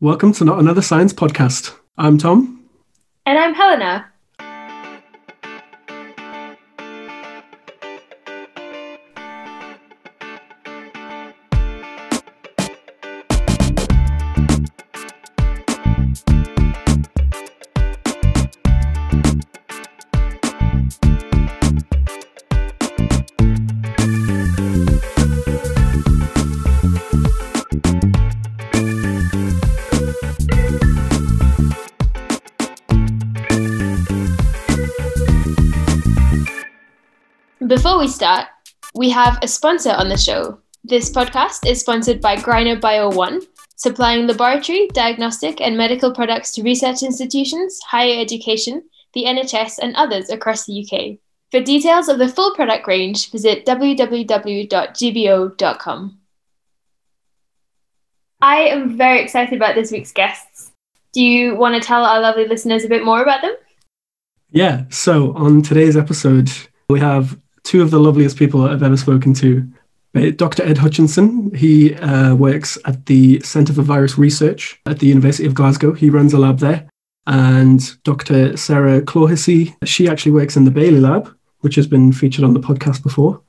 Welcome to Not Another Science Podcast. I'm Tom. And I'm Helena. We start, we have a sponsor on the show. This podcast is sponsored by Greiner Bio One, supplying laboratory, diagnostic, and medical products to research institutions, higher education, the NHS, and others across the UK. For details of the full product range, visit www.gbo.com. I am very excited about this week's guests. Do you want to tell our lovely listeners a bit more about them? Yeah, so on today's episode, we have two of the loveliest people I've ever spoken to. Uh, Dr. Ed Hutchinson, he uh, works at the Centre for Virus Research at the University of Glasgow. He runs a lab there. And Dr. Sarah Clohisey, she actually works in the Baillie Lab, which has been featured on the podcast before,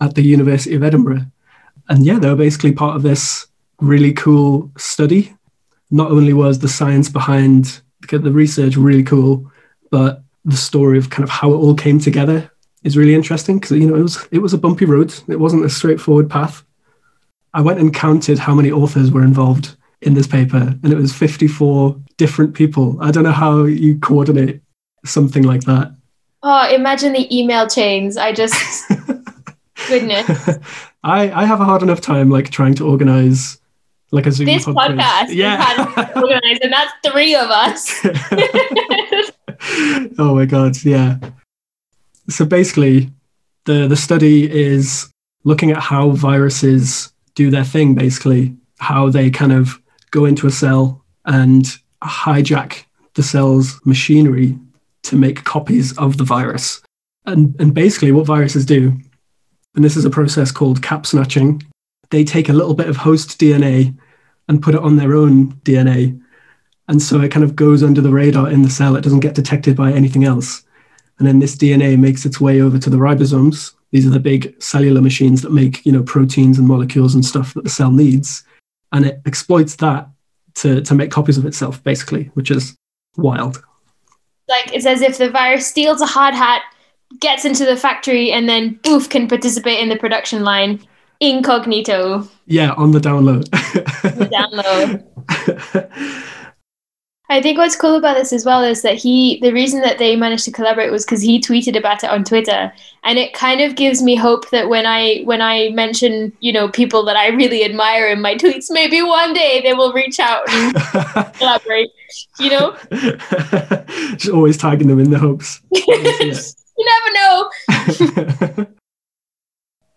at the University of Edinburgh. And yeah, they were basically part of this really cool study. Not only was the science behind the research really cool, but the story of kind of how it all came together is really interesting because you know it was it was a bumpy road. It wasn't a straightforward path. I went and counted how many authors were involved in this paper, and it was 54 different people. I don't know how you coordinate something like that. Oh, imagine the email chains. I just goodness. I I have a hard enough time like trying to organize like a Zoom this podcast. Yeah, organize, and that's three of us. oh my god, yeah so basically, the the study is looking at how viruses do their thing. Basically, how they kind of go into a cell and hijack the cell's machinery to make copies of the virus. And and basically, what viruses do, and this is a process called cap snatching. They take a little bit of host DNA and put it on their own DNA. And so it kind of goes under the radar in the cell. It doesn't get detected by anything else. And then this DNA makes its way over to the ribosomes. These are the big cellular machines that make, you know, proteins and molecules and stuff that the cell needs. And it exploits that to, to make copies of itself, basically, which is wild. Like it's as if the virus steals a hard hat, gets into the factory, and then boof can participate in the production line incognito. Yeah, on the download. the download. I think what's cool about this as well is that he, the reason that they managed to collaborate was because he tweeted about it on Twitter, and it kind of gives me hope that when I when I mention you know people that I really admire in my tweets, maybe one day they will reach out and collaborate. You know, just always tagging them in the hopes. you never know.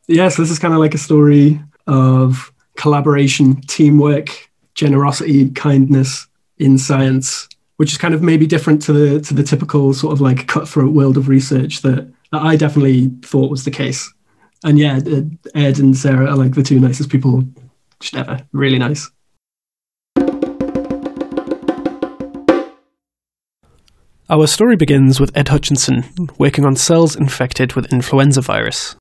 yes, this is kind of like a story of collaboration, teamwork, generosity, kindness in science, which is kind of maybe different to the to the typical sort of like cutthroat world of research that, that I definitely thought was the case. And yeah, uh, Ed and Sarah are like the two nicest people just ever. Really nice. Our story begins with Ed Hutchinson working on cells infected with influenza virus.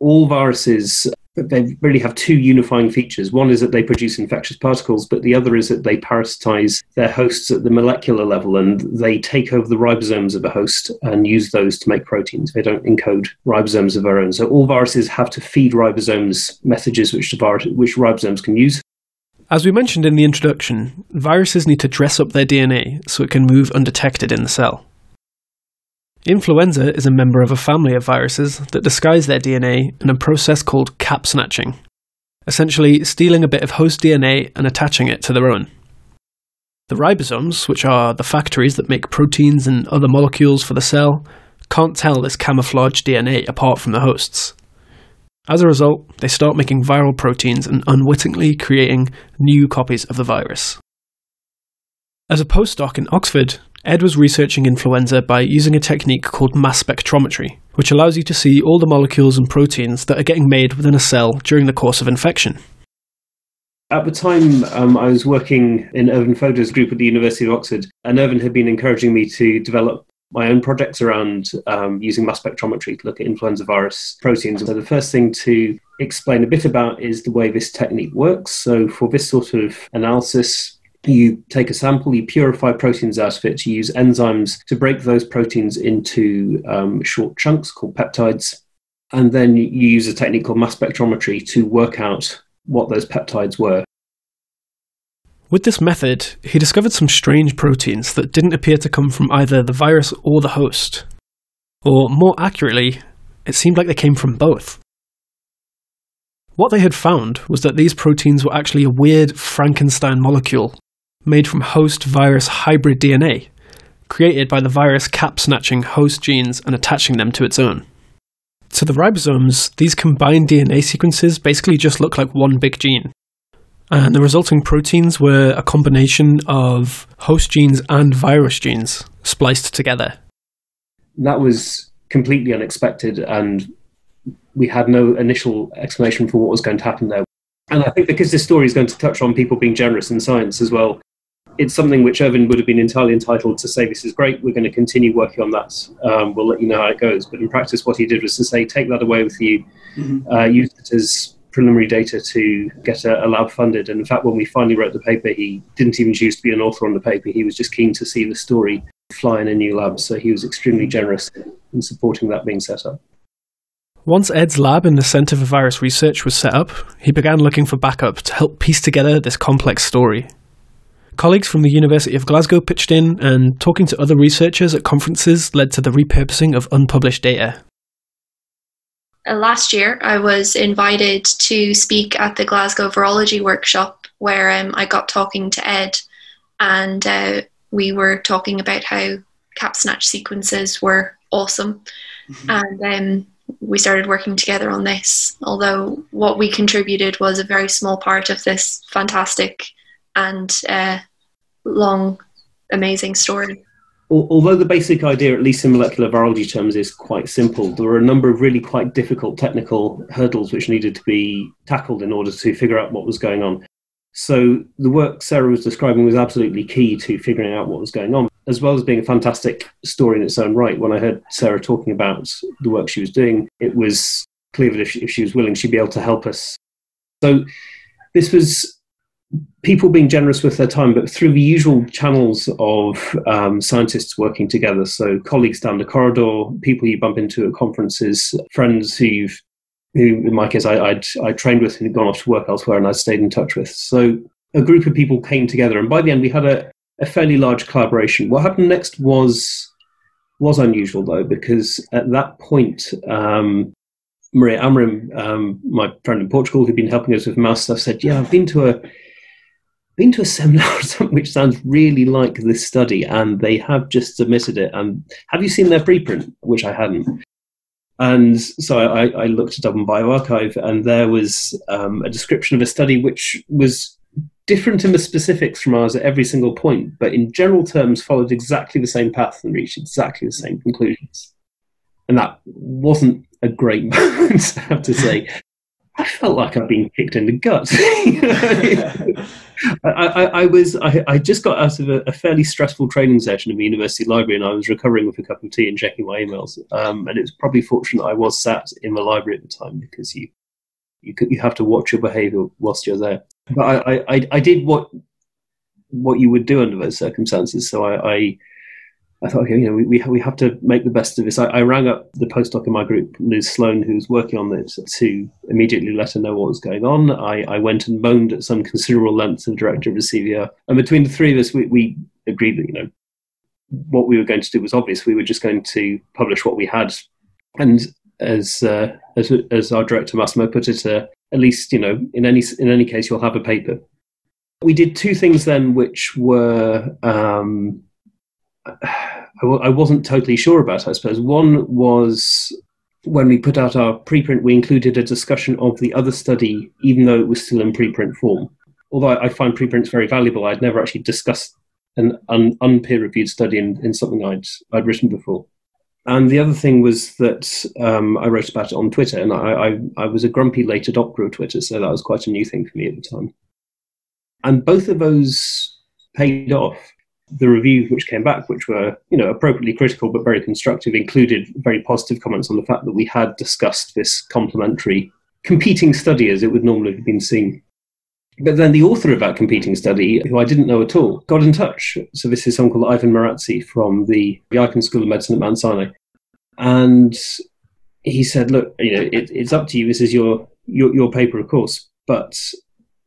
All viruses they really have two unifying features. One is that they produce infectious particles, but the other is that they parasitize their hosts at the molecular level and they take over the ribosomes of a host and use those to make proteins. They don't encode ribosomes of their own. So all viruses have to feed ribosomes messages which, the which ribosomes can use. As we mentioned in the introduction, viruses need to dress up their DNA so it can move undetected in the cell. Influenza is a member of a family of viruses that disguise their DNA in a process called cap snatching, essentially stealing a bit of host DNA and attaching it to their own. The ribosomes, which are the factories that make proteins and other molecules for the cell, can't tell this camouflaged DNA apart from the hosts. As a result, they start making viral proteins and unwittingly creating new copies of the virus. As a postdoc in Oxford, Ed was researching influenza by using a technique called mass spectrometry, which allows you to see all the molecules and proteins that are getting made within a cell during the course of infection. At the time, um, I was working in Ervin Fodor's group at the University of Oxford, and Ervin had been encouraging me to develop my own projects around um, using mass spectrometry to look at influenza virus proteins. So the first thing to explain a bit about is the way this technique works. So for this sort of analysis, you take a sample, you purify proteins out of it, you use enzymes to break those proteins into um, short chunks called peptides, and then you use a technique called mass spectrometry to work out what those peptides were. With this method, he discovered some strange proteins that didn't appear to come from either the virus or the host. Or more accurately, it seemed like they came from both. What they had found was that these proteins were actually a weird Frankenstein molecule made from host virus hybrid DNA, created by the virus cap snatching host genes and attaching them to its own. To the ribosomes, these combined DNA sequences basically just look like one big gene, and the resulting proteins were a combination of host genes and virus genes spliced together. That was completely unexpected, and we had no initial explanation for what was going to happen there. And I think because this story is going to touch on people being generous in science as well, it's something which Ervin would have been entirely entitled to say, This is great, we're going to continue working on that, um, we'll let you know how it goes. But in practice, what he did was to say, Take that away with you, mm-hmm. uh, use it as preliminary data to get a, a, lab funded. And in fact, when we finally wrote the paper, he didn't even choose to be an author on the paper. He was just keen to see the story fly in a new lab. So he was extremely generous in supporting that being set up. Once Ed's lab in the Centre for Virus Research was set up, he began looking for backup to help piece together this complex story. Colleagues from the University of Glasgow pitched in, and talking to other researchers at conferences led to the repurposing of unpublished data. Uh, last year, I was invited to speak at the Glasgow Virology Workshop where um, I got talking to Ed, and uh, we were talking about how cap snatch sequences were awesome. Mm-hmm. And um, we started working together on this, although what we contributed was a very small part of this fantastic and uh, long, amazing story although the basic idea, at least in molecular virology terms, is quite simple, there were a number of really quite difficult technical hurdles which needed to be tackled in order to figure out what was going on. So the work Sarah was describing was absolutely key to figuring out what was going on, as well as being a fantastic story in its own right. When I heard Sarah talking about the work she was doing, it was clear that if she, if she was willing, she'd be able to help us. So this was people being generous with their time, but through the usual channels of um, scientists working together. So colleagues down the corridor, people you bump into at conferences, friends who you've, who in my case I, I'd, I trained with and had gone off to work elsewhere and I'd stayed in touch with. So a group of people came together, and by the end we had a, a fairly large collaboration. What happened next was was unusual though, because at that point. Um, Maria Amorim, um, my friend in Portugal, who'd been helping us with mouse stuff, said, "Yeah, I've been to a been to a seminar which sounds really like this study, and they have just submitted it. And have you seen their preprint? Which I hadn't. And so I, I looked at Dublin bioRxiv, and there was um, a description of a study which was different in the specifics from ours at every single point, but in general terms followed exactly the same path and reached exactly the same conclusions. And that wasn't a great moment, I have to say. I felt like I'd been kicked in the guts. I, I, I, was I, I, just got out of a, a, fairly stressful training session in the university library, and I was recovering with a cup of tea and checking my emails. Um, and it was probably fortunate I was sat in the library at the time because you you could, you have to watch your behaviour whilst you're there. But I, I, did what what you would do under those circumstances. So I I thought, okay, you know, we, we, we have to make the best of this. I, I, rang up the postdoc in my group, Liz Sloan, who was working on this, to immediately let her know what was going on. I, I went and moaned at some considerable length to the director of the CVR. And between the three of us, we, we agreed that, you know, what we were going to do was obvious. We were just going to publish what we had. And as, uh, as, as our director Massimo put it, uh, at least, you know, in any, in any case, you'll have a paper. We did two things then, which were um, I w- I wasn't totally sure about, I suppose. One was when we put out our preprint, we included a discussion of the other study, even though it was still in preprint form. Although I, find preprints very valuable, I'd never actually discussed an un- unpeer reviewed study in, in something I'd, I'd written before. And the other thing was that um, I wrote about it on Twitter, and I, I, I was a grumpy late adopter of Twitter, so that was quite a new thing for me at the time. And both of those paid off. The reviews which came back, which were you know appropriately critical but very constructive, included very positive comments on the fact that we had discussed this complementary competing study as it would normally have been seen. But then the author of that competing study, who I didn't know at all, got in touch. So this is someone called Ivan Marazzi from the Icahn School of Medicine at Mount Sinai. And he said, look, you know, it, it's up to you. This is your, your, your paper, of course. But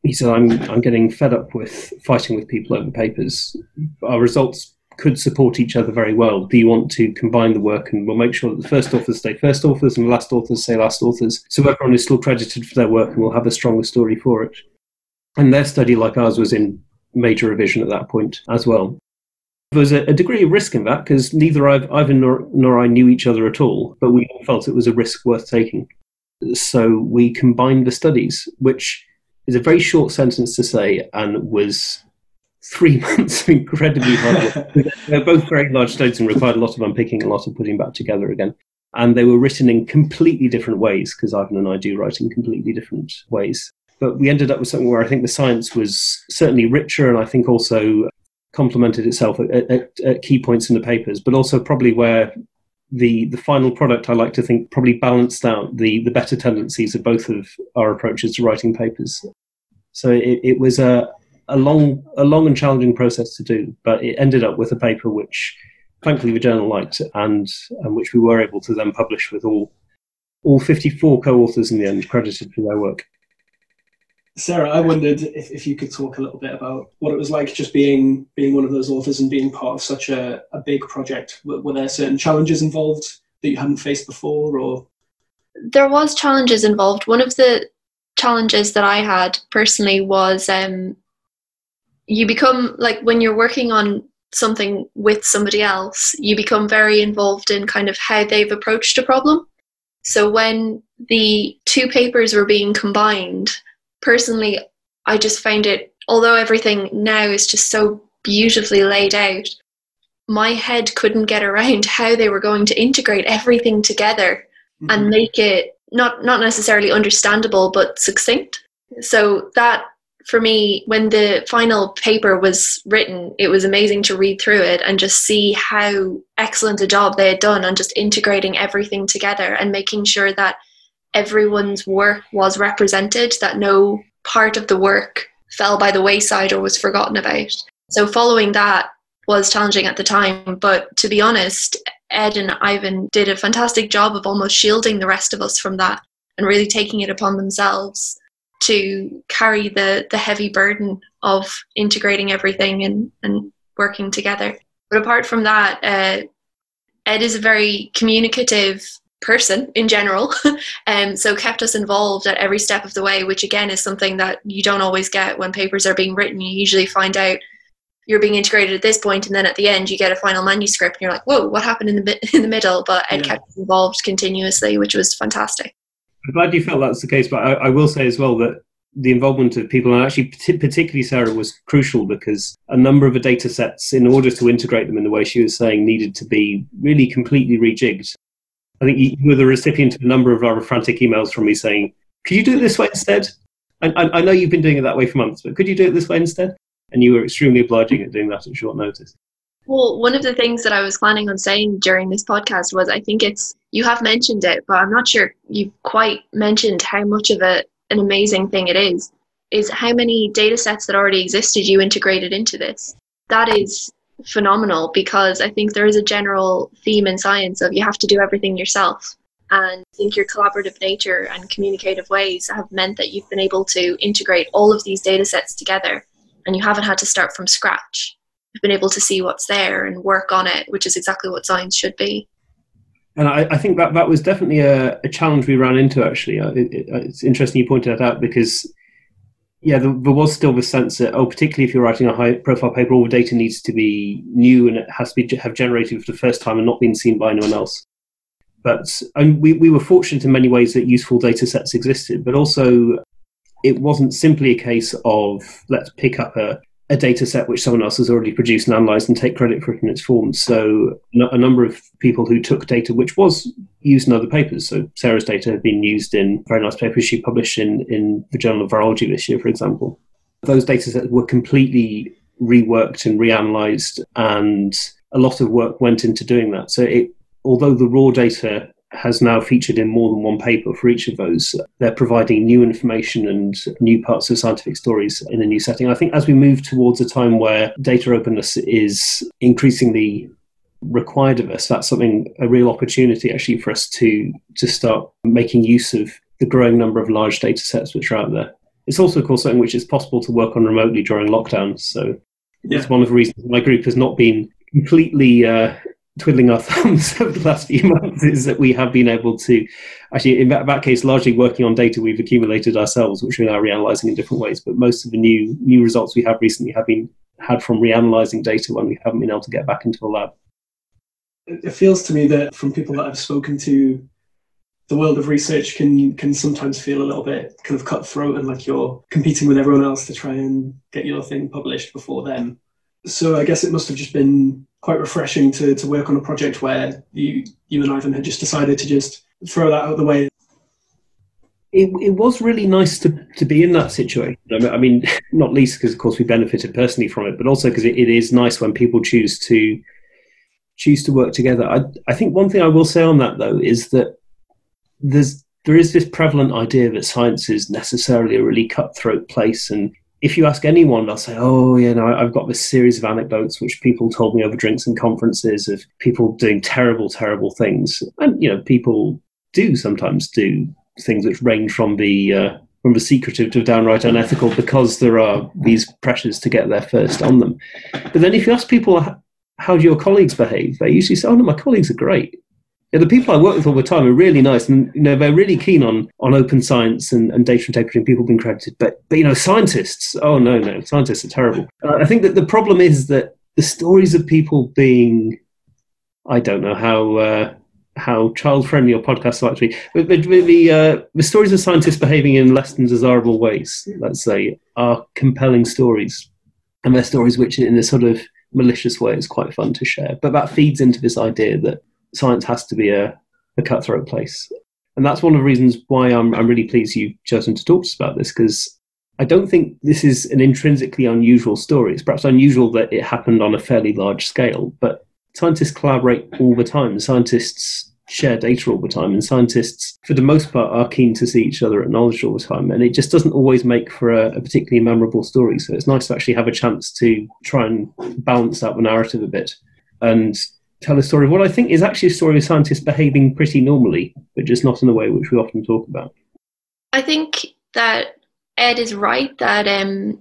he said, I'm, I'm getting fed up with fighting with people over papers. Our results could support each other very well. Do you want to combine the work and we'll make sure that the first authors stay first authors and the last authors stay last authors so everyone is still credited for their work and we'll have a stronger story for it. And their study, like ours, was in major revision at that point as well. There was a, a degree of risk in that because neither I've, Ivan nor, nor I knew each other at all, but we felt it was a risk worth taking. So we combined the studies, which is a very short sentence to say and was three months of incredibly hard work. They're both very large studies and required a lot of unpicking, and a lot of putting back together again. And they were written in completely different ways because Ivan and I do write in completely different ways. But we ended up with something where I think the science was certainly richer and I think also complemented itself at, at, at, key points in the papers, but also probably where the the final product I like to think probably balanced out the the better tendencies of both of our approaches to writing papers. So it, it was a a long a long and challenging process to do, but it ended up with a paper which thankfully the journal liked and, and which we were able to then publish with all all 54 co-authors in the end credited for their work. Sarah, I wondered if, if you could talk a little bit about what it was like just being being one of those authors and being part of such a, a big project. Were, were there certain challenges involved that you hadn't faced before or there was challenges involved. One of the challenges that I had personally was um, you become like when you're working on something with somebody else, you become very involved in kind of how they've approached a problem. So when the two papers were being combined, personally, I just found it, although everything now is just so beautifully laid out, my head couldn't get around how they were going to integrate everything together mm-hmm. and make it not not necessarily understandable but succinct. So that for me, when the final paper was written, it was amazing to read through it and just see how excellent a job they had done on just integrating everything together and making sure that everyone's work was represented, that no part of the work fell by the wayside or was forgotten about. So following that was challenging at the time, but to be honest, Ed and Ivan did a fantastic job of almost shielding the rest of us from that and really taking it upon themselves to carry the the heavy burden of integrating everything and, and working together. But apart from that, uh, Ed is a very communicative person in general and um, so kept us involved at every step of the way which again is something that you don't always get when papers are being written you usually find out you're being integrated at this point and then at the end you get a final manuscript and you're like whoa what happened in the in the middle but ed yeah. kept us involved continuously which was fantastic i'm glad you felt that's the case but I, I will say as well that the involvement of people, and actually particularly Sarah, was crucial because a number of the data sets, in order to integrate them in the way she was saying, needed to be really completely rejigged. I think you were the recipient of a number of our frantic emails from me saying, could you do it this way instead? I, I know you've been doing it that way for months, but could you do it this way instead? And you were extremely obliging at doing that at short notice. Well, one of the things that I was planning on saying during this podcast was I think it's, you have mentioned it, but I'm not sure you've quite mentioned how much of it an amazing thing it is, is how many data sets that already existed you integrated into this. That is phenomenal because I think there is a general theme in science of you have to do everything yourself. And I think your collaborative nature and communicative ways have meant that you've been able to integrate all of these data sets together and you haven't had to start from scratch. You've been able to see what's there and work on it, which is exactly what science should be and I, I, think that that was definitely a, a challenge we ran into. Actually, uh, it, it, it's interesting you pointed that out because, yeah, there, there, was still the sense that oh, particularly if you're writing a high-profile paper, all the data needs to be new and it has to be have generated for the first time and not been seen by anyone else. But and we we were fortunate in many ways that useful data sets existed, but also it wasn't simply a case of let's pick up a a data set which someone else has already produced and analyzed and take credit for it in its form. So a number of people who took data which was used in other papers. So Sarah's data had been used in very nice papers she published in, in the Journal of Virology this year, for example. those data sets were completely reworked and reanalyzed, and a lot of work went into doing that. So, it, although the raw data has now featured in more than one paper for each of those. They're providing new information and new parts of scientific stories in a new setting. I think as we move towards a time where data openness is increasingly required of us, that's something a real opportunity actually for us to to start making use of the growing number of large data sets which are out there. It's also, of course, something which is possible to work on remotely during lockdowns. So yeah. it's one of the reasons my group has not been completely uh, twiddling our thumbs over the last few months is that we have been able to actually in that, that, case largely working on data we've accumulated ourselves which we're now reanalyzing in different ways. But most of the new new results we have recently have been had from reanalyzing data when we haven't been able to get back into a lab. It feels to me that from people that i've spoken to the world of research can can sometimes feel a little bit kind of cutthroat and like you're competing with everyone else to try and get your thing published before them. So i guess it must have just been quite refreshing to, to work on a project where you you and Ivan had just decided to just throw that out of the way. It, it was really nice to, to be in that situation. I mean, not least because, of course, we benefited personally from it, but also because it, it is nice when people choose to choose to work together. I, I think one thing I will say on that though is that there's there is this prevalent idea that science is necessarily a really cutthroat place and if you ask anyone, they'll say, "Oh, you know, I've got this series of anecdotes which people told me over drinks and conferences of people doing terrible, terrible things." And you know, people do sometimes do things which range from the uh, from the secretive to downright unethical because there are these pressures to get there first on them. But then, if you ask people, "How do your colleagues behave?" they usually say, "Oh no, my colleagues are great." Yeah, the people I work with all the time are really nice, and you know they're really keen on on open science and, and data integrity and people being credited. But but you know scientists, oh no no, scientists are terrible. Uh, I think that the problem is that the stories of people being, I don't know how uh, how child friendly your podcast are actually, but the uh, the stories of scientists behaving in less than desirable ways, let's say, are compelling stories, and they're stories which, in a sort of malicious way, is quite fun to share. But that feeds into this idea that science has to be a, a cutthroat place. And that's one of the reasons why I'm, I'm really pleased you've chosen to talk to us about this, because I don't think this is an intrinsically unusual story. It's perhaps unusual that it happened on a fairly large scale, but scientists collaborate all the time. Scientists share data all the time, and scientists, for the most part, are keen to see each other acknowledged all the time. And it just doesn't always make for a, a particularly memorable story. So it's nice to actually have a chance to try and balance out the narrative a bit. And tell a story of what I think is actually a story of scientists behaving pretty normally, but just not in the way which we often talk about. I think that Ed is right that um,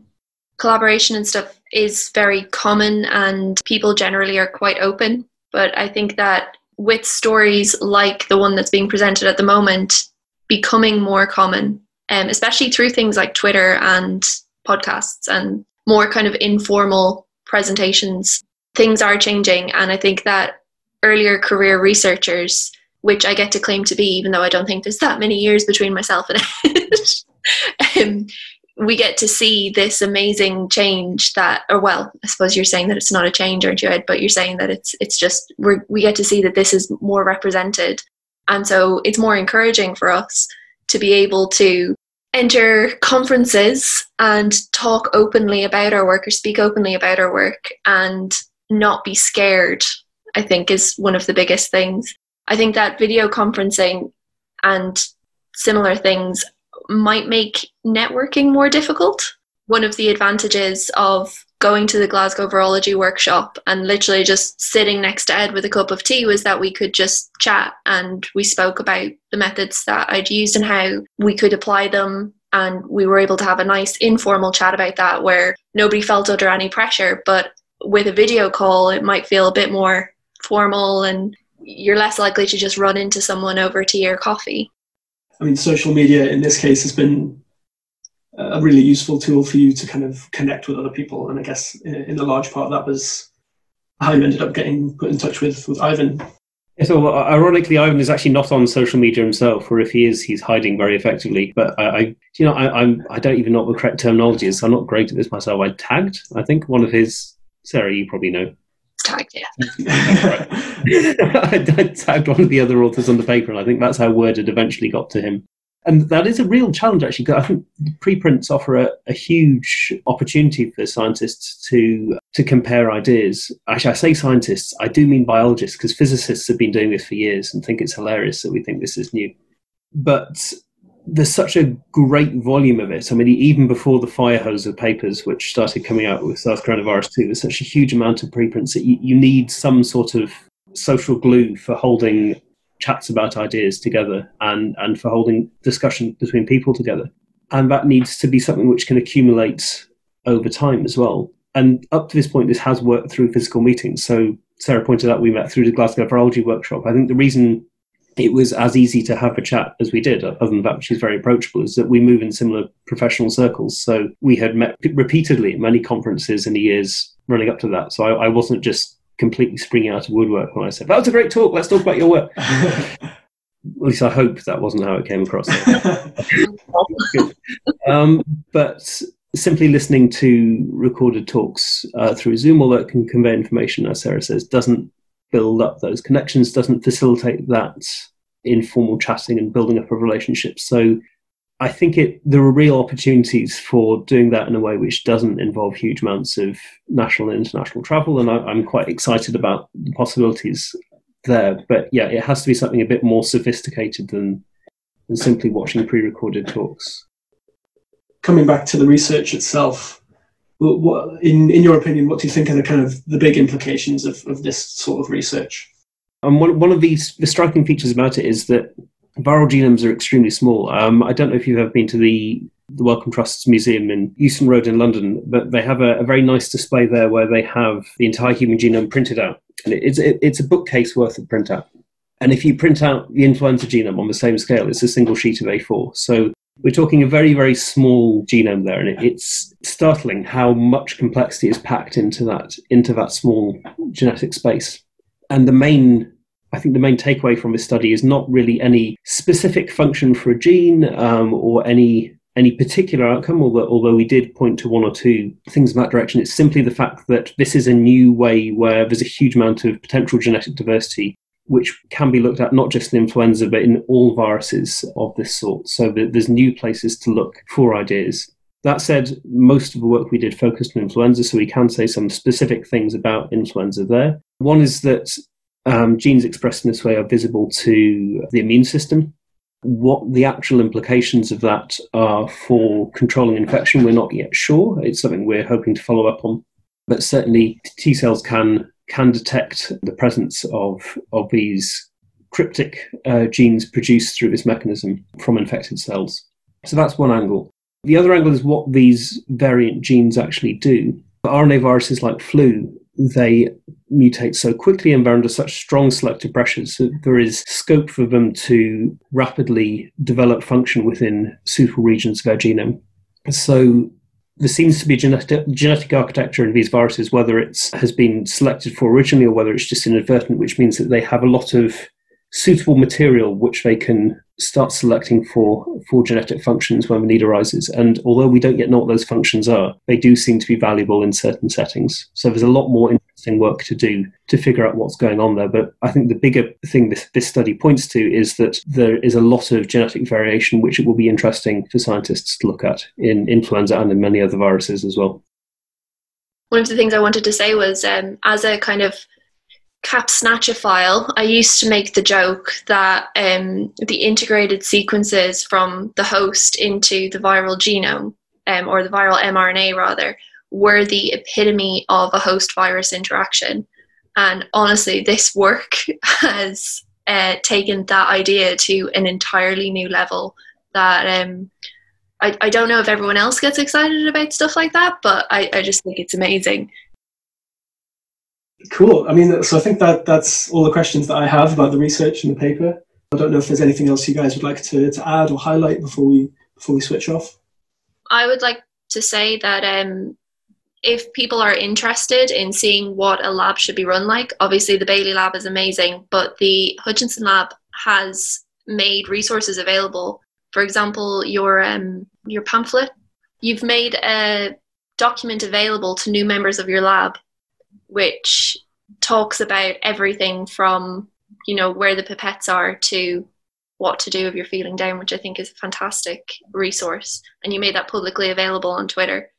collaboration and stuff is very common and people generally are quite open. But I think that with stories like the one that's being presented at the moment becoming more common, um, especially through things like Twitter and podcasts and more kind of informal presentations things are changing. And I think that earlier career researchers, which I get to claim to be, even though I don't think there's that many years between myself and it, um, we get to see this amazing change that, or well, I suppose you're saying that it's not a change, aren't you, Ed? But you're saying that it's it's just we we get to see that this is more represented, and so it's more encouraging for us to be able to enter conferences and talk openly about our work or speak openly about our work and not be scared, I think, is one of the biggest things. I think that video conferencing and similar things might make networking more difficult. One of the advantages of going to the Glasgow Virology workshop and literally just sitting next to Ed with a cup of tea was that we could just chat and we spoke about the methods that I'd used and how we could apply them. And we were able to have a nice informal chat about that where nobody felt under any pressure, but with a video call, it might feel a bit more formal and you're less likely to just run into someone over tea or coffee. I mean, social media in this case has been a really useful tool for you to kind of connect with other people. And I guess in a large part that was how you ended up getting put in touch with, with Ivan. So uh, ironically, Ivan is actually not on social media himself, or if he is, he's hiding very effectively. But I, I you know, I, I'm I don't even know what the correct terminology is. So I'm not great at this myself. I tagged, I think, one of his Sarah, you probably know. Tagged, yeah. I, I tagged one of the other authors on the paper, and I think that's how word had eventually got to him. And that is a real challenge, actually. Because I think preprints offer a, a, huge opportunity for scientists to to compare ideas. Actually, I say scientists, I do mean biologists, because physicists have been doing this for years and think it's hilarious that we think this is new. But there's such a great volume of it. I mean, even before the fire hose of papers, which started coming out with SARS coronavirus 2, there's such a huge amount of preprints that you, you need some sort of social glue for holding chats about ideas together and, and for holding discussion between people together. And that needs to be something which can accumulate over time as well. And up to this point, this has worked through physical meetings. So Sarah pointed out we met through the Glasgow Virology workshop. I think the reason it was as easy to have a chat as we did, other than that she's very approachable, is that we move in similar professional circles. So we had met repeatedly at many conferences in the years running up to that. So I, I wasn't just completely springing out of woodwork when I said, that was a great talk, let's talk about your work. At least I hope that wasn't how it came across. um, but simply listening to recorded talks uh, through Zoom, although it can convey information, as Sarah says, doesn't build up those connections, doesn't facilitate that informal chatting and building up of relationships. So I think it there are real opportunities for doing that in a way which doesn't involve huge amounts of national and international travel, and I, am quite excited about the possibilities there. But yeah, it has to be something a bit more sophisticated than than simply watching pre-recorded talks. Coming back to the research itself, what, in in your opinion, what do you think are the kind of the big implications of, of this sort of research? And one one of these the striking features about it is that viral genomes are extremely small. Um, I don't know if you've ever been to the the Wellcome Trust's museum in Euston Road in London, but they have a, a, very nice display there where they have the entire human genome printed out, and it's it, it's a bookcase worth of printout. And if you print out the influenza genome on the same scale, it's a single sheet of A4. So we're talking a very very small genome there, and it's startling how much complexity is packed into that into that small genetic space. And the main I think the main takeaway from this study is not really any specific function for a gene um, or any any particular outcome, although, although we did point to one or two things in that direction. It's simply the fact that this is a new way where there's a huge amount of potential genetic diversity, which can be looked at not just in influenza, but in all viruses of this sort. So there's new places to look for ideas. That said, most of the work we did focused on influenza, so we can say some specific things about influenza there. One is that um, genes expressed in this way are visible to the immune system. What the actual implications of that are for controlling infection, we're not yet sure. It's something we're hoping to follow up on. But certainly, T cells can can detect the presence of of these cryptic uh, genes produced through this mechanism from infected cells. So that's one angle. The other angle is what these variant genes actually do. RNA viruses like flu they mutate so quickly and they're under such strong selective pressures that there is scope for them to rapidly develop function within suitable regions of their genome. So there seems to be genetic, genetic architecture in these viruses, whether it has been selected for originally or whether it's just inadvertent, which means that they have a lot of suitable material which they can start selecting for for genetic functions when the need arises. And although we don't yet know what those functions are, they do seem to be valuable in certain settings. So there's a lot more interesting work to do to figure out what's going on there. But I think the bigger thing this, this study points to is that there is a lot of genetic variation which it will be interesting for scientists to look at in influenza and in many other viruses as well. One of the things I wanted to say was um, as a kind of Capsnatchophile, I used to make the joke that um, the integrated sequences from the host into the viral genome, um, or the viral mRNA rather, were the epitome of a host virus interaction. And honestly, this work has uh, taken that idea to an entirely new level that um, I, I don't know if everyone else gets excited about stuff like that, but I, I just think it's amazing. Cool. I mean, so I think that that's all the questions that I have about the research and the paper. I don't know if there's anything else you guys would like to, to add or highlight before we before we switch off. I would like to say that um, if people are interested in seeing what a lab should be run like, obviously the Baillie Lab is amazing, but the Hutchinson Lab has made resources available. For example, your um, your pamphlet, you've made a document available to new members of your lab which talks about everything from you know where the pipettes are to what to do if you're feeling down, which I think is a fantastic resource. And you made that publicly available on Twitter.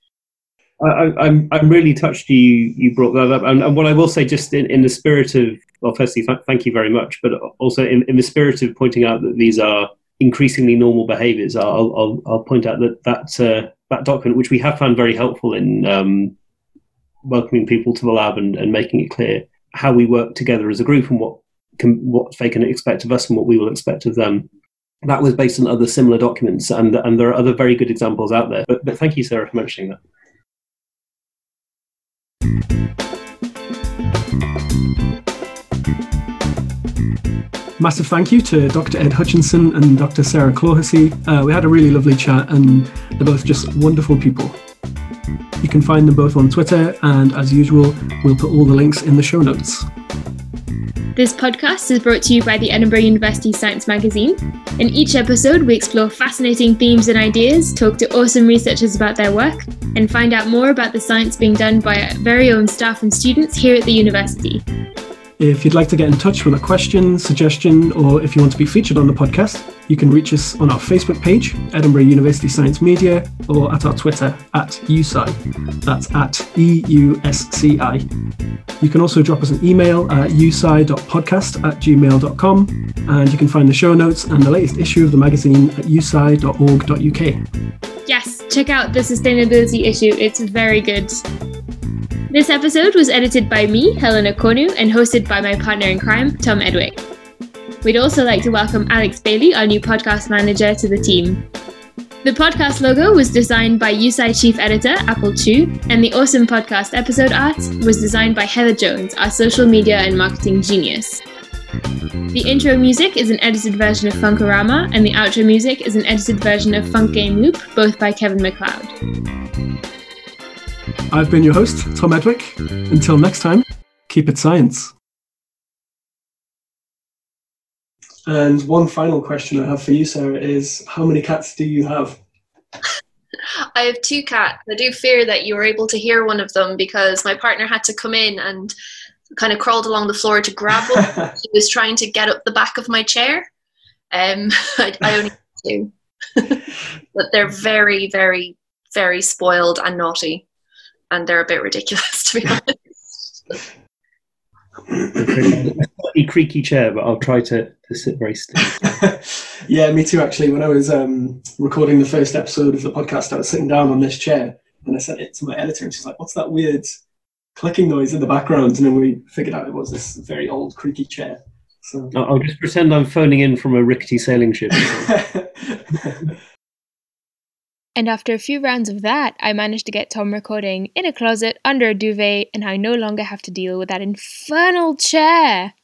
I'm, I'm really touched you you brought that up, and, and what I will say, just in, in the spirit of well, firstly, th- thank you very much, but also in, in the spirit of pointing out that these are increasingly normal behaviours, I'll, I'll, I'll point out that that uh, that document, which we have found very helpful in um, welcoming people to the lab and, and making it clear how we work together as a group and what can, what they can expect of us and what we will expect of them. That was based on other similar documents, and and there are other very good examples out there. But, but thank you, Sarah, for mentioning that. Massive thank you to Dr. Ed Hutchinson and Dr. Sarah Clohisey. Uh, we had a really lovely chat, and they're both just wonderful people. You can find them both on Twitter, and as usual, we'll put all the links in the show notes. This podcast is brought to you by the Edinburgh University Science Magazine. In each episode, we explore fascinating themes and ideas, talk to awesome researchers about their work, and find out more about the science being done by our very own staff and students here at the university. If you'd like to get in touch with a question, suggestion, or if you want to be featured on the podcast, you can reach us on our Facebook page, Edinburgh University Science Media, or at our Twitter, at EUSci. That's at E-U-S-C-I. You can also drop us an email at usci.podcast at gmail.com, and you can find the show notes and the latest issue of the magazine at usci.org.uk. Yes, check out the sustainability issue. It's very good. This episode was edited by me, Helena Konu, and hosted by my partner in crime, Tom Edwick. We'd also like to welcome Alex Bailey, our new podcast manager, to the team. The podcast logo was designed by EUSci Chief Editor, Apple Chu, and the awesome podcast episode art was designed by Heather Jones, our social media and marketing genius. The intro music is an edited version of Funkorama, and the outro music is an edited version of Funk Game Loop, both by Kevin MacLeod. I've been your host, Tom Edwick. Until next time, keep it science. And one final question I have for you, Sarah, is how many cats do you have? I have two cats. I do fear that you were able to hear one of them because my partner had to come in and kind of crawled along the floor to grab one. he was trying to get up the back of my chair. Um, I, I only have two. but they're very, very, very spoiled and naughty and they're a bit ridiculous to be honest. a creaky chair, but I'll try to, to sit very still. yeah, me too. Actually, when I was um, recording the first episode of the podcast, I was sitting down on this chair, and I sent it to my editor, and she's like, "What's that weird clicking noise in the background?" And then we figured out it was this very old creaky chair. So I'll just pretend I'm phoning in from a rickety sailing ship. And after a few rounds of that, I managed to get Tom recording in a closet under a duvet, and I no longer have to deal with that infernal chair.